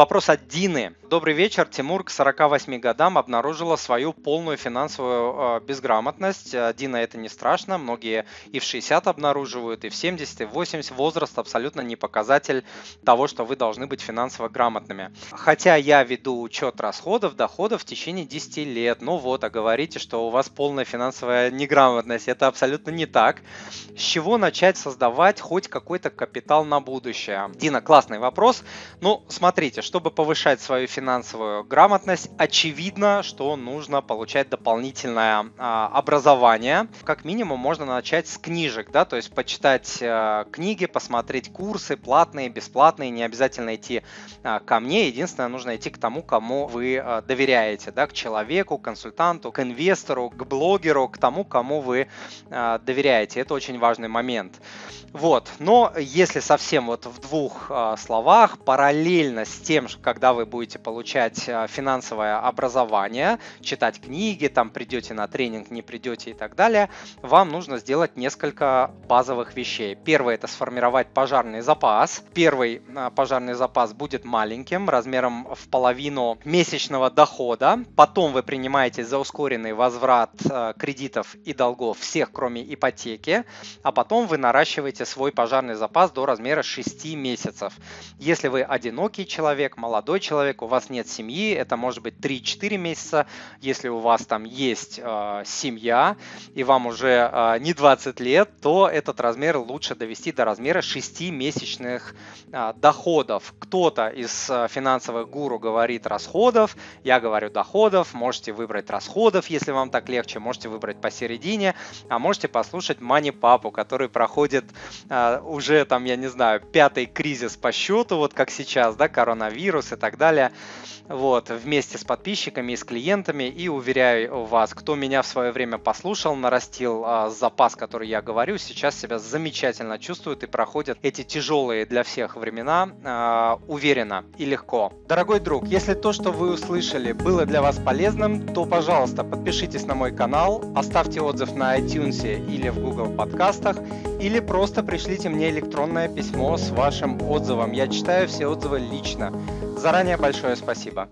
Вопрос от Дины. Добрый вечер. Тимур к 48 годам обнаружила свою полную финансовую э, безграмотность. Э, Дина, это не страшно. Многие и в 60 обнаруживают, и в 70, и в 80. Возраст абсолютно не показатель того, что вы должны быть финансово грамотными. Хотя я веду учет расходов, доходов в течение 10 лет. Ну вот, а говорите, что у вас полная финансовая неграмотность. Это абсолютно не так. С чего начать создавать хоть какой-то капитал на будущее? Дина, классный вопрос. Ну, смотрите, чтобы повышать свою финансовую грамотность, очевидно, что нужно получать дополнительное а, образование. Как минимум можно начать с книжек, да, то есть почитать а, книги, посмотреть курсы, платные, бесплатные, не обязательно идти а, ко мне, единственное, нужно идти к тому, кому вы а, доверяете, да, к человеку, к консультанту, к инвестору, к блогеру, к тому, кому вы а, доверяете. Это очень важный момент. Вот, но если совсем вот в двух а, словах, параллельно с тем, когда вы будете получать а, финансовое образование, читать книги, там придете на тренинг, не придете и так далее, вам нужно сделать несколько базовых вещей. Первое это сформировать пожарный запас. Первый а, пожарный запас будет маленьким, размером в половину месячного дохода. Потом вы принимаете за ускоренный возврат а, кредитов и долгов всех, кроме ипотеки, а потом вы наращиваете свой пожарный запас до размера 6 месяцев. Если вы одинокий человек, молодой человек, у вас нет семьи, это может быть 3-4 месяца. Если у вас там есть э, семья и вам уже э, не 20 лет, то этот размер лучше довести до размера 6 месячных э, доходов. Кто-то из э, финансовых гуру говорит расходов, я говорю доходов, можете выбрать расходов, если вам так легче, можете выбрать посередине, а можете послушать Мани Папу, который проходит э, уже там, я не знаю, пятый кризис по счету, вот как сейчас, да, коронавирус и так далее, вот, вместе с подписчиками и с клиентами, и уверяю вас, кто меня в свое время послушал, нарастил а, запас, который я говорю, сейчас себя замечательно чувствует и проходят эти тяжелые для всех времена а, уверенно и легко. Дорогой друг, если то, что вы услышали, было для вас полезным, то, пожалуйста, подпишитесь на мой канал, оставьте отзыв на iTunes или в Google подкастах, или просто пришлите мне электронное письмо с вашим отзывом. Я читаю все отзывы лично. Заранее большое спасибо.